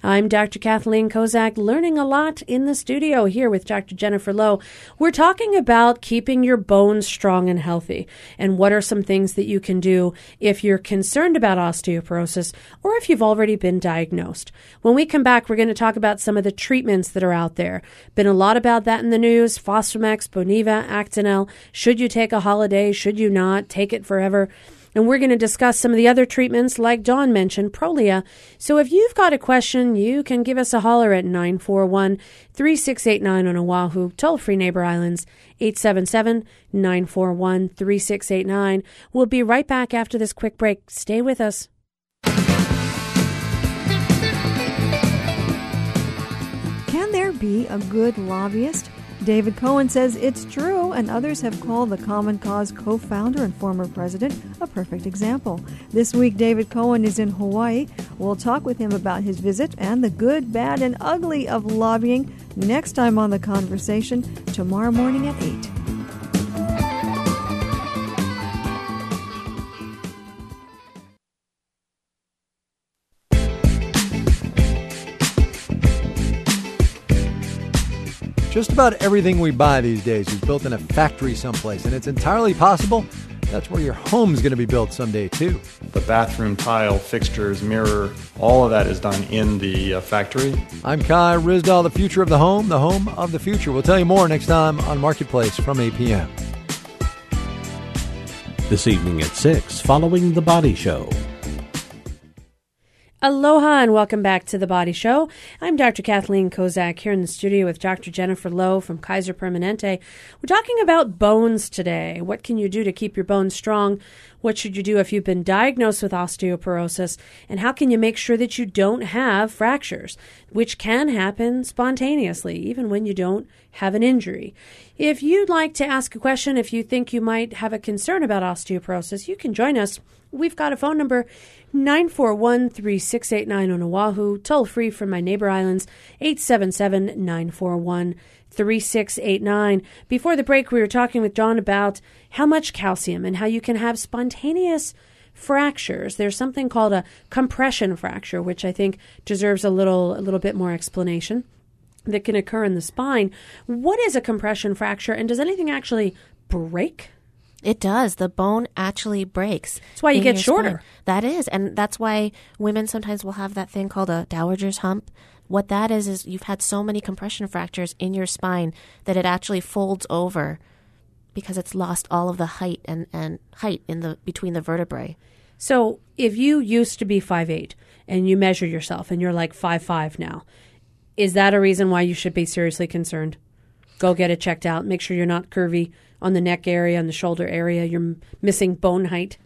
I'm Dr. Kathleen Kozak, learning a lot in the studio here with Dr. Jennifer Loh. We're talking about keeping your bones strong and healthy, and what are some things that you can do if you're concerned about osteoporosis or if you've already been diagnosed. When we come back, we're going to talk about some of the treatments that are out there. Been a lot about that in the news. Fosamax, Boniva, Actonel. Should you take a holiday? Should you not? Take it forever. And we're going to discuss some of the other treatments, like Don mentioned, Prolia. So if you've got a question, you can give us a holler at 941 3689 on Oahu, toll free neighbor islands, 877 941 3689. We'll be right back after this quick break. Stay with us. Can there be a good lobbyist? David Cohen says it's true, and others have called the Common Cause co founder and former president a perfect example. This week, David Cohen is in Hawaii. We'll talk with him about his visit and the good, bad, and ugly of lobbying next time on The Conversation, tomorrow morning at 8. Just about everything we buy these days is built in a factory someplace, and it's entirely possible that's where your home's going to be built someday, too. The bathroom tile, fixtures, mirror, all of that is done in the uh, factory. I'm Kai Ryssdal, the future of the home, the home of the future. We'll tell you more next time on Marketplace from 8 p.m. This evening at 6, following The Body Show. Aloha and welcome back to The Body Show. I'm Dr. Kathleen Kozak here in the studio with Dr. Jennifer Loh from Kaiser Permanente. We're talking about bones today. What can you do to keep your bones strong? What should you do if you've been diagnosed with osteoporosis? And how can you make sure that you don't have fractures, which can happen spontaneously, even when you don't have an injury? If you'd like to ask a question, if you think you might have a concern about osteoporosis, you can join us. We've got a phone number 941 3689 on Oahu, toll free from my neighbor islands 877 941 3689. Before the break, we were talking with John about how much calcium and how you can have spontaneous fractures. There's something called a compression fracture, which I think deserves a little a little bit more explanation that can occur in the spine. What is a compression fracture and does anything actually break? It does. The bone actually breaks. That's why you get shorter. spine. That is. And that's why women sometimes will have that thing called a dowager's hump. What that is, is you've had so many compression fractures in your spine that it actually folds over because it's lost all of the height and, and height in the between the vertebrae. So if you used to be 5'8 and you measure yourself and you're like 5'5 now, is that a reason why you should be seriously concerned? Go get it checked out. Make sure you're not curvy on the neck area, on the shoulder area. You're missing bone height.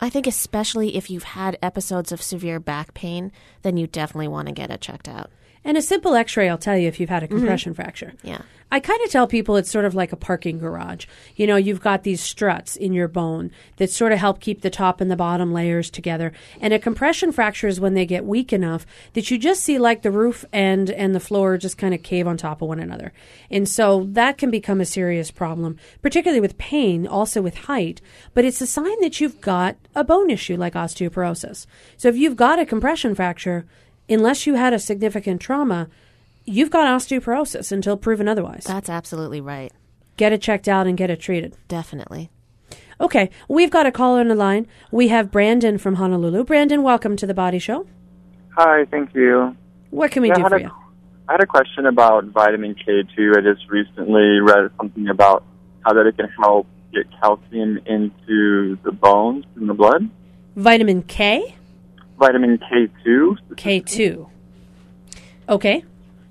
I think especially if you've had episodes of severe back pain, then you definitely want to get it checked out. And a simple x ray will tell you if you've had a mm-hmm. compression fracture. Yeah. I kind of tell people it's sort of like a parking garage. You know, you've got these struts in your bone that sort of help keep the top and the bottom layers together. And a compression fracture is when they get weak enough that you just see like the roof and and the floor just kind of cave on top of one another. And so that can become a serious problem, particularly with pain, also with height, but it's a sign that you've got a bone issue like osteoporosis. So if you've got a compression fracture, unless you had a significant trauma, you've got osteoporosis until proven otherwise. That's absolutely right. Get it checked out and get it treated. Definitely. Okay, we've got a caller on the line. We have Brandon from Honolulu. Brandon, welcome to the Body Show. Hi, thank you. What can we Yeah, do I had for a- you? I had a question about vitamin K2. I just recently read something about how that it can help get calcium into the bones and the blood. Vitamin K? Vitamin K2. K2. Okay.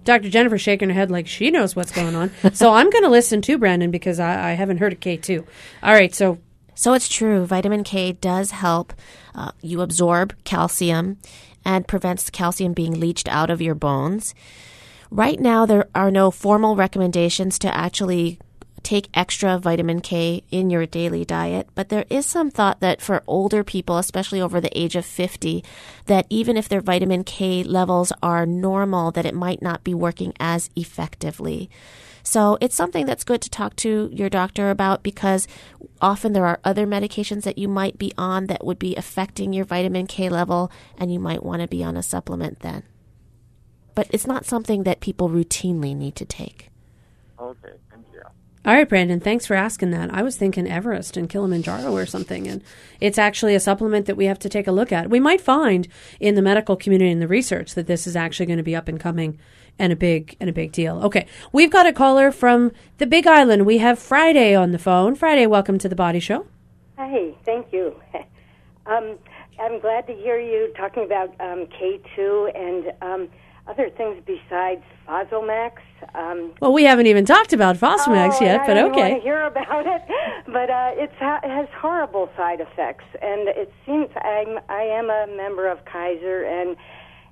Dr. Jennifer shaking her head like she knows what's going on. so I'm going to listen to Brandon because I, I haven't heard of K2. All right, so So it's true. Vitamin K does help uh, you absorb calcium and prevents calcium being leached out of your bones. Right now, there are no formal recommendations to actually take extra vitamin K in your daily diet, but there is some thought that for older people, especially over the age of 50, that even if their vitamin K levels are normal, that it might not be working as effectively. So it's something that's good to talk to your doctor about because often there are other medications that you might be on that would be affecting your vitamin K level, and you might want to be on a supplement then. But it's not something that people routinely need to take. Okay. All right, Brandon, thanks for asking that. I was thinking Everest and Kilimanjaro or something, and it's actually a supplement that we have to take a look at. We might find in the medical community and the research that this is actually going to be up and coming and a big and a big deal. Okay, we've got a caller from the Big Island. We have Friday on the phone. Friday, welcome to the Body Show. Hi, thank you. um, I'm glad to hear you talking about um, K2 and um, other things besides Fosamax. Um, Well, we haven't even talked about Fosamax oh, yet, but I okay. want to hear about it, but uh, it's ha- it has horrible side effects, and it seems I'm I am a member of Kaiser, and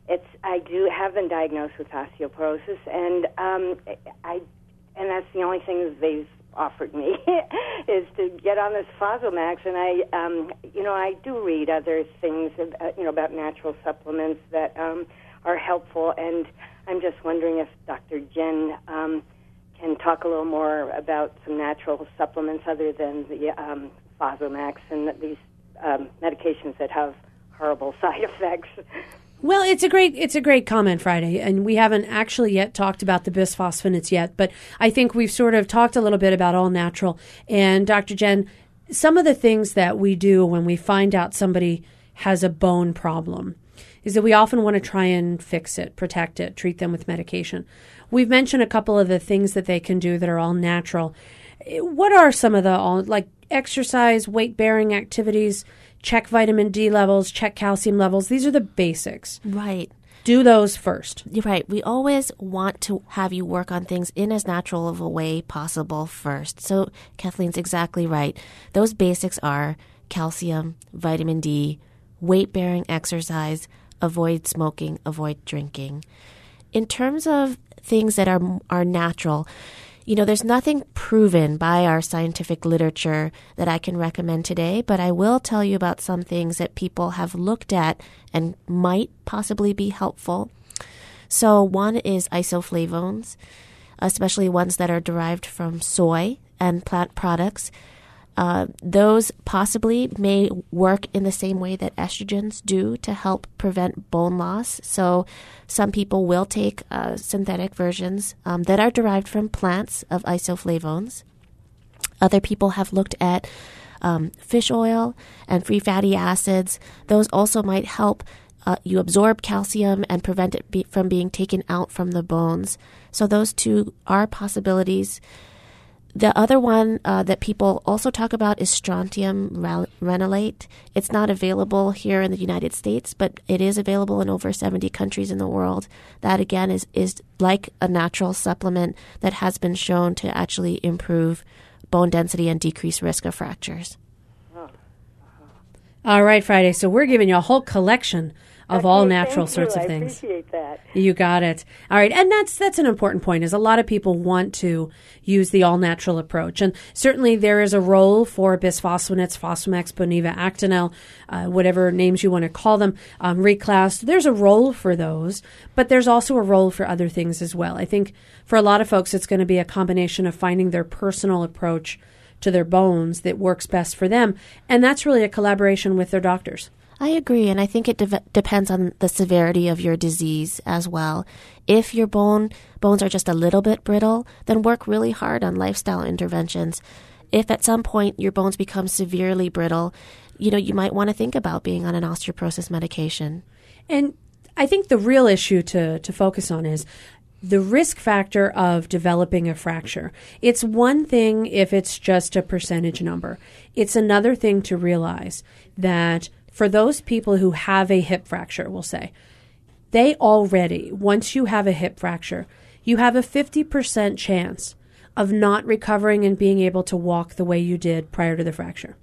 it's I do have been diagnosed with osteoporosis, and um, I and that's the only thing they've offered me is to get on this Fosamax, and I um, you know I do read other things uh, you know about natural supplements that um, are helpful, and I'm just wondering if Dr. Jen. Um, can talk a little more about some natural supplements other than the um, Fosamax and these um, medications that have horrible side effects. Well, it's a great it's a great comment Friday, and we haven't actually yet talked about the bisphosphonates yet, but I think we've sort of talked a little bit about all natural. And Dr. Jen, some of the things that we do when we find out somebody has a bone problem is that we often want to try and fix it, protect it, treat them with medication. We've mentioned a couple of the things that they can do that are all natural. Eh, what are some of the all like exercise, weight bearing activities, check vitamin D levels, check calcium levels? These are the basics. Right. Do those first. You're right. We always want to have you work on things in as natural of a way possible first. So Kathleen's exactly right. Those basics are calcium, vitamin D, weight bearing exercise, avoid smoking, avoid drinking. In terms of things that are are natural, you know, there's nothing proven by our scientific literature that I can recommend today, but I will tell you about some things that people have looked at and might possibly be helpful. So, one is isoflavones, especially ones that are derived from soy and plant products. Uh, those possibly may work in the same way that estrogens do to help prevent bone loss. So, some people will take uh, synthetic versions um, that are derived from plants of isoflavones. Other people have looked at um, fish oil and free fatty acids. Those also might help uh, you absorb calcium and prevent it be- from being taken out from the bones. So, those two are possibilities. The other one uh, that people also talk about is strontium ranelate. It's not available here in the United States, but it is available in over 70 countries in the world. That again is, is like a natural supplement that has been shown to actually improve bone density and decrease risk of fractures. All right, Friday. So we're giving you a whole collection of Okay, all natural sorts you. of I things. appreciate that. You got it. All right, and that's that's an important point. Is a lot of people want to use the all natural approach, and certainly there is a role for bisphosphonates, Fosamax, Boniva, Actonel, uh, whatever names you want to call them, um, Reclast. There's a role for those, but there's also a role for other things as well. I think for a lot of folks, it's going to be a combination of finding their personal approach to their bones that works best for them, and that's really a collaboration with their doctors. I agree, and I think it de- depends on the severity of your disease as well. If your bone bones are just a little bit brittle, then work really hard on lifestyle interventions. If at some point your bones become severely brittle, you know, you might want to think about being on an osteoporosis medication. And I think the real issue to, to focus on is the risk factor of developing a fracture. It's one thing if it's just a percentage number. It's another thing to realize that for those people who have a hip fracture, we'll say, they already, once you have a hip fracture, you have a 50% chance of not recovering and being able to walk the way you did prior to the fracture.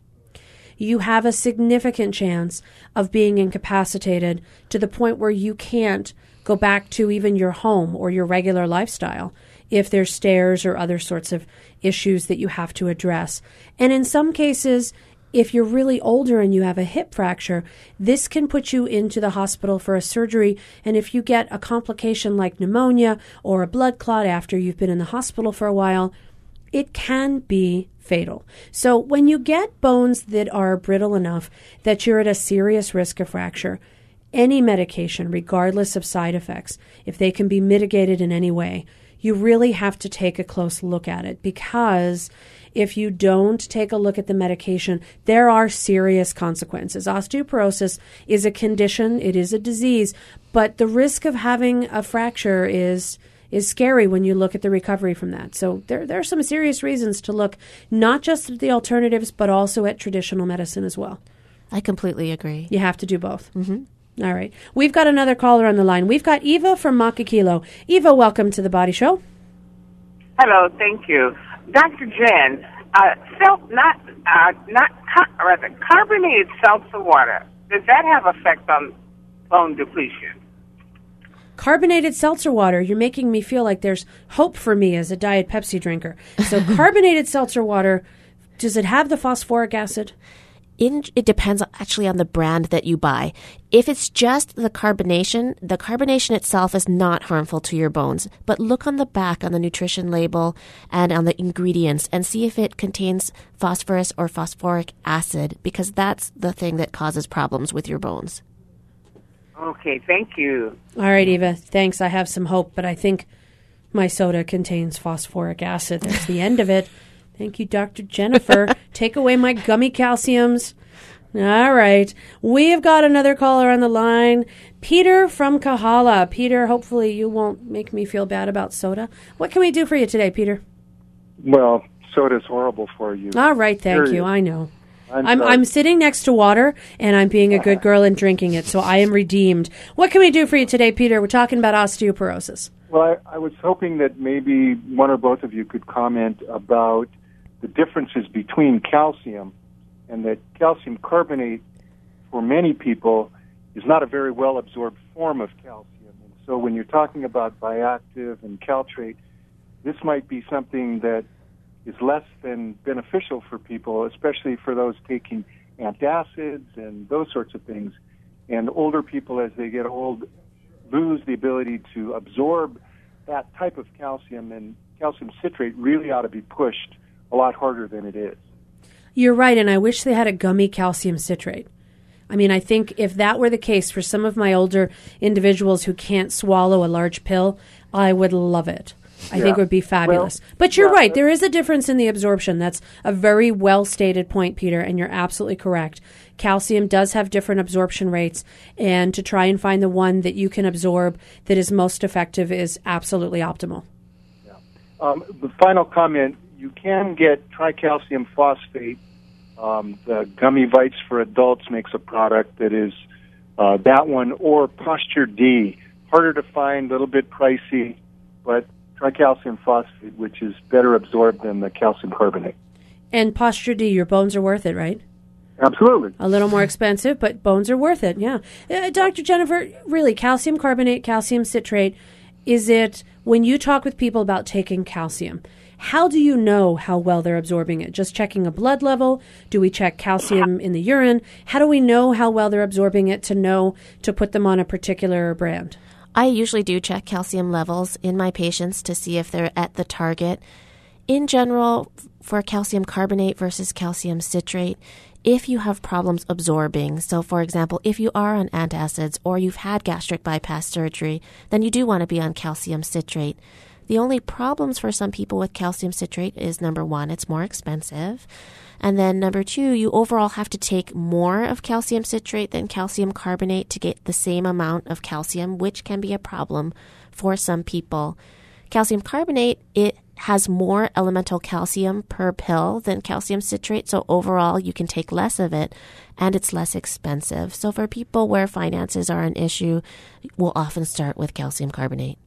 You have a significant chance of being incapacitated to the point where you can't go back to even your home or your regular lifestyle if there's stairs or other sorts of issues that you have to address. And in some cases, if you're really older and you have a hip fracture, this can put you into the hospital for a surgery. And if you get a complication like pneumonia or a blood clot after you've been in the hospital for a while, it can be fatal. So when you get bones that are brittle enough that you're at a serious risk of fracture, any medication, regardless of side effects, if they can be mitigated in any way, you really have to take a close look at it because if you don't take a look at the medication, there are serious consequences. Osteoporosis is a condition, it is a disease, but the risk of having a fracture is is scary when you look at the recovery from that. So there there are some serious reasons to look not just at the alternatives but also at traditional medicine as well. I completely agree. You have to do both. Mm-hmm. All right. We've got another caller on the line. We've got Eva from Makakilo. Eva, welcome to the Body Show. Hello, thank you, Dr. Jen. Uh, not uh, not car- rather carbonated seltzer water. Does that have effect on bone depletion? Carbonated seltzer water, you're making me feel like there's hope for me as a Diet Pepsi drinker. So, carbonated seltzer water, does it have the phosphoric acid? In, it depends actually on the brand that you buy. If it's just the carbonation, the carbonation itself is not harmful to your bones. But look on the back on the nutrition label and on the ingredients and see if it contains phosphorus or phosphoric acid because that's the thing that causes problems with your bones. Okay, thank you. All right, Eva, thanks. I have some hope, but I think my soda contains phosphoric acid. That's the end of it. Thank you, Dr. Jennifer. Take away my gummy calciums. All right. We have got another caller on the line. Peter from Kahala. Peter, hopefully you won't make me feel bad about soda. What can we do for you today, Peter? Well, soda's horrible for you. All right, thank you. I know. I'm I'm. I'm sitting next to water and I'm being a good girl and drinking it, so I am redeemed. What can we do for you today, Peter? We're talking about osteoporosis. Well, I, I was hoping that maybe one or both of you could comment about the differences between calcium and that calcium carbonate for many people is not a very well absorbed form of calcium. And so when you're talking about Viactive and Caltrate, this might be something that is less than beneficial for people, especially for those taking antacids and those sorts of things. And older people, as they get old, lose the ability to absorb that type of calcium, and calcium citrate really ought to be pushed a lot harder than it is. You're right, and I wish they had a gummy calcium citrate. I mean, I think if that were the case for some of my older individuals who can't swallow a large pill, I would love it. I Yeah. think it would be fabulous. but you're right, there is a difference in the absorption. That's a very well stated point, Peter, and you're absolutely correct. Calcium does have different absorption rates, and to try and find the one that you can absorb that is most effective is absolutely optimal. Um, the final comment you can get tricalcium phosphate. Um, the Gummy Vites for Adults makes a product that is uh, that one, or Posture D. Harder to find, a little bit pricey, but tricalcium phosphate, which is better absorbed than the calcium carbonate. And Posture D, your bones are worth it, right? Absolutely. A little more expensive, but bones are worth it. Yeah. Uh, Dr. Jennifer, really, calcium carbonate, calcium citrate, is it when you talk with people about taking calcium? How do you know how well they're absorbing it? Just checking a blood level? Do we check calcium in the urine? How do we know how well they're absorbing it to know to put them on a particular brand? I usually do check calcium levels in my patients to see if they're at the target. In general, for calcium carbonate versus calcium citrate, if you have problems absorbing, so for example, if you are on antacids or you've had gastric bypass surgery, then you do want to be on calcium citrate. The only problems for some people with calcium citrate is number one, it's more expensive. And then number two, you overall have to take more of calcium citrate than calcium carbonate to get the same amount of calcium, which can be a problem for some people. Calcium carbonate, it has more elemental calcium per pill than calcium citrate, so overall you can take less of it and it's less expensive. So for people where finances are an issue, we'll often start with calcium carbonate.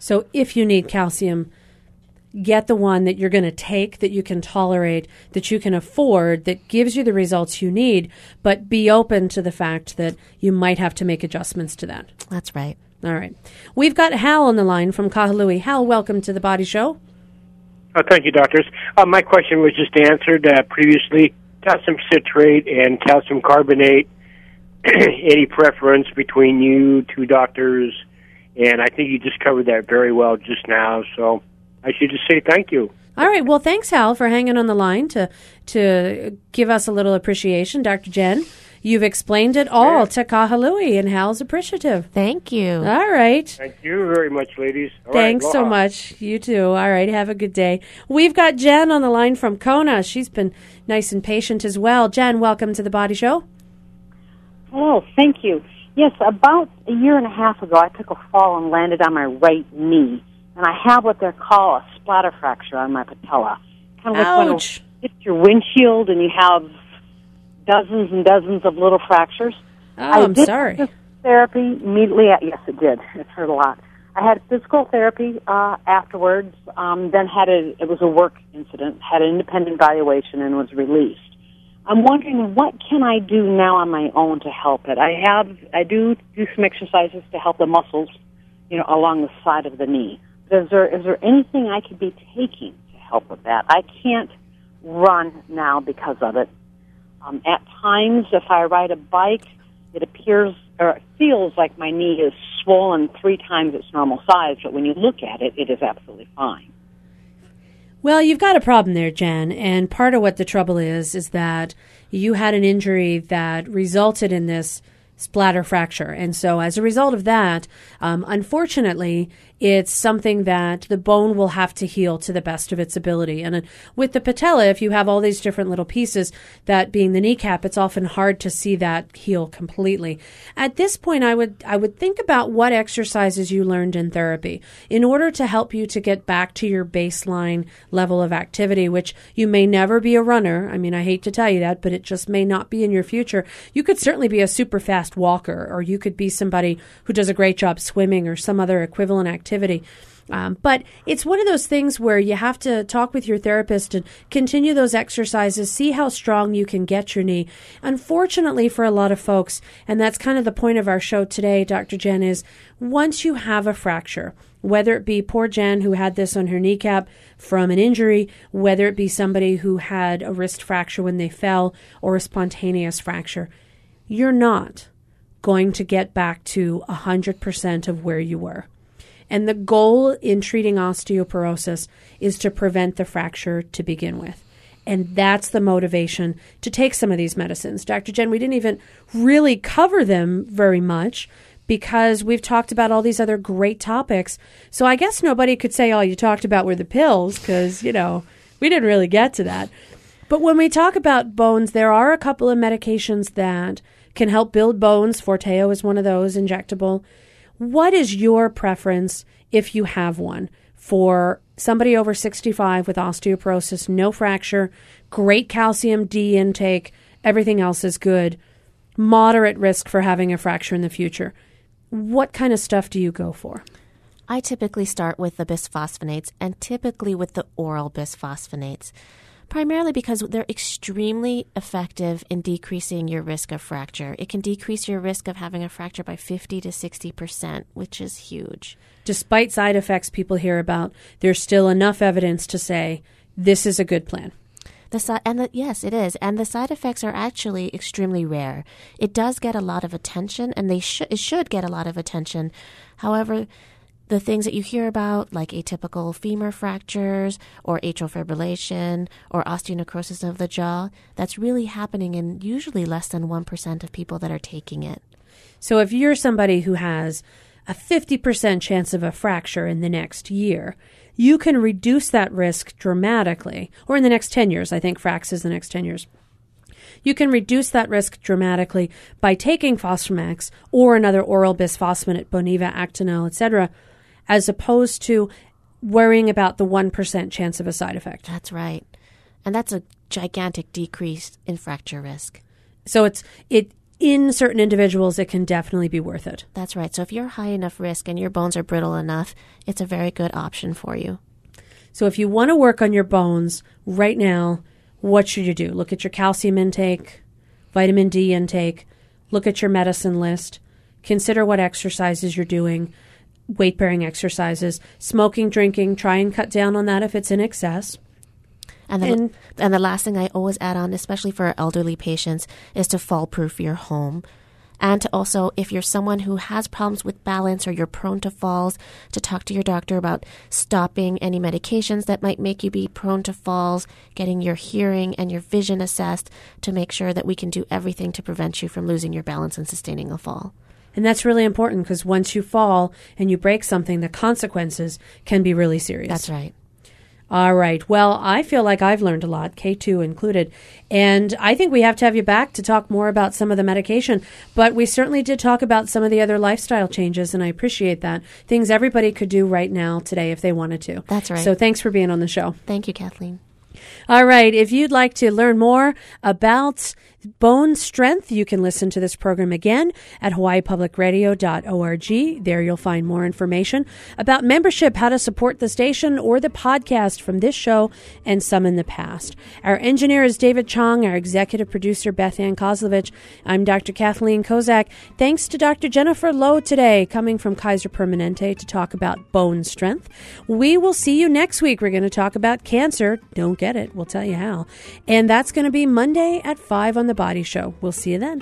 So if you need calcium, get the one that you're going to take, that you can tolerate, that you can afford, that gives you the results you need, but be open to the fact that you might have to make adjustments to that. That's right. All right. We've got Hal on the line from Kahului. Hal, welcome to the Body Show. Oh, thank you, doctors. Uh, my question was just answered uh, previously. Calcium citrate and calcium carbonate. Any preference between you two doctors? And I think you just covered that very well just now. So I should just say thank you. All right. Well, thanks, Hal, for hanging on the line to to give us a little appreciation. Dr. Jen, you've explained it all to Kahului, and Hal's appreciative. Thank you. All right. Thank you very much, ladies. All right, Thanks so much. You too. All right. Have a good day. We've got Jen on the line from Kona. She's been nice and patient as well. Jen, welcome to the Body Show. Hello, thank you. Yes, about a year and a half ago, I took a fall and landed on my right knee, and I have what they call a splatter fracture on my patella. Kind of like when you hit your windshield and you have dozens and dozens of little fractures. Oh, I I'm did sorry. Therapy immediately. Yes, it did. It hurt a lot. I had physical therapy uh, afterwards. Um, then had a it was a work incident. Had an independent evaluation and was released. I'm wondering what can I do now on my own to help it. I have I do do some exercises to help the muscles, you know, along the side of the knee. But is there is there anything I could be taking to help with that? I can't run now because of it. Um, at times, if I ride a bike, it appears or it feels like my knee is swollen three times its normal size. But when you look at it, it is absolutely fine. Well, you've got a problem there, Jen. And part of what the trouble is, is that you had an injury that resulted in this splatter fracture. And so, as a result of that, um, unfortunately, It's something that the bone will have to heal to the best of its ability. And with the patella, if you have all these different little pieces, that being the kneecap, it's often hard to see that heal completely. At this point, I would I would think about what exercises you learned in therapy in order to help you to get back to your baseline level of activity, which you may never be a runner. I mean, I hate to tell you that, but it just may not be in your future. You could certainly be a super fast walker, or you could be somebody who does a great job swimming or some other equivalent activity activity. Um, but it's one of those things where you have to talk with your therapist and continue those exercises, see how strong you can get your knee. Unfortunately, for a lot of folks, and that's kind of the point of our show today, Dr. Jen, is once you have a fracture, whether it be poor Jen who had this on her kneecap from an injury, whether it be somebody who had a wrist fracture when they fell or a spontaneous fracture, you're not going to get back to 100% of where you were. And the goal in treating osteoporosis is to prevent the fracture to begin with. And that's the motivation to take some of these medicines. Dr. Jen, we didn't even really cover them very much because we've talked about all these other great topics. So I guess nobody could say all you talked about were the pills because, you know, we didn't really get to that. But when we talk about bones, there are a couple of medications that can help build bones. Forteo is one of those, injectable. What is your preference if you have one for somebody over 65 with osteoporosis, no fracture, great calcium D intake, everything else is good, moderate risk for having a fracture in the future? What kind of stuff do you go for? I typically start with the bisphosphonates and typically with the oral bisphosphonates primarily because they're extremely effective in decreasing your risk of fracture. It can decrease your risk of having a fracture by 50 to 60%, which is huge. Despite side effects people hear about, there's still enough evidence to say this is a good plan. The si- and the, yes, it is, and the side effects are actually extremely rare. It does get a lot of attention, and they should it should get a lot of attention. However, the things that you hear about, like atypical femur fractures or atrial fibrillation or osteonecrosis of the jaw, that's really happening in usually less than 1% of people that are taking it. So if you're somebody who has a 50% chance of a fracture in the next year, you can reduce that risk dramatically, or in the next 10 years. I think Frax is the next 10 years. You can reduce that risk dramatically by taking Fosamax or another oral bisphosphonate, Boniva, Actonel, etc., as opposed to worrying about the 1% chance of a side effect. That's right. And that's a gigantic decrease in fracture risk. So it's it in certain individuals it can definitely be worth it. That's right. So if you're high enough risk and your bones are brittle enough, it's a very good option for you. So if you want to work on your bones right now, what should you do? Look at your calcium intake, vitamin D intake, look at your medicine list, consider what exercises you're doing, weight bearing exercises, smoking, drinking, try and cut down on that if it's in excess. And the, and, and the last thing I always add on, especially for elderly patients, is to fall proof your home. And to also, if you're someone who has problems with balance or you're prone to falls, to talk to your doctor about stopping any medications that might make you be prone to falls, getting your hearing and your vision assessed to make sure that we can do everything to prevent you from losing your balance and sustaining a fall. And that's really important because once you fall and you break something, the consequences can be really serious. That's right. All right. Well, I feel like I've learned a lot, K2 included. And I think we have to have you back to talk more about some of the medication. But we certainly did talk about some of the other lifestyle changes, and I appreciate that. Things everybody could do right now today if they wanted to. That's right. So thanks for being on the show. Thank you, Kathleen. All right. If you'd like to learn more about bone strength, you can listen to this program again at hawaiipublicradio.org. There you'll find more information about membership, how to support the station, or the podcast from this show and some in the past. Our engineer is David Chong, our executive producer, Beth Ann Kozlovich. I'm Dr. Kathleen Kozak. Thanks to Dr. Jennifer Loh today, coming from Kaiser Permanente to talk about bone strength. We will see you next week. We're going to talk about cancer. Don't get it. We'll tell you how. And that's going to be Monday at 5 on The Body Show. We'll see you then.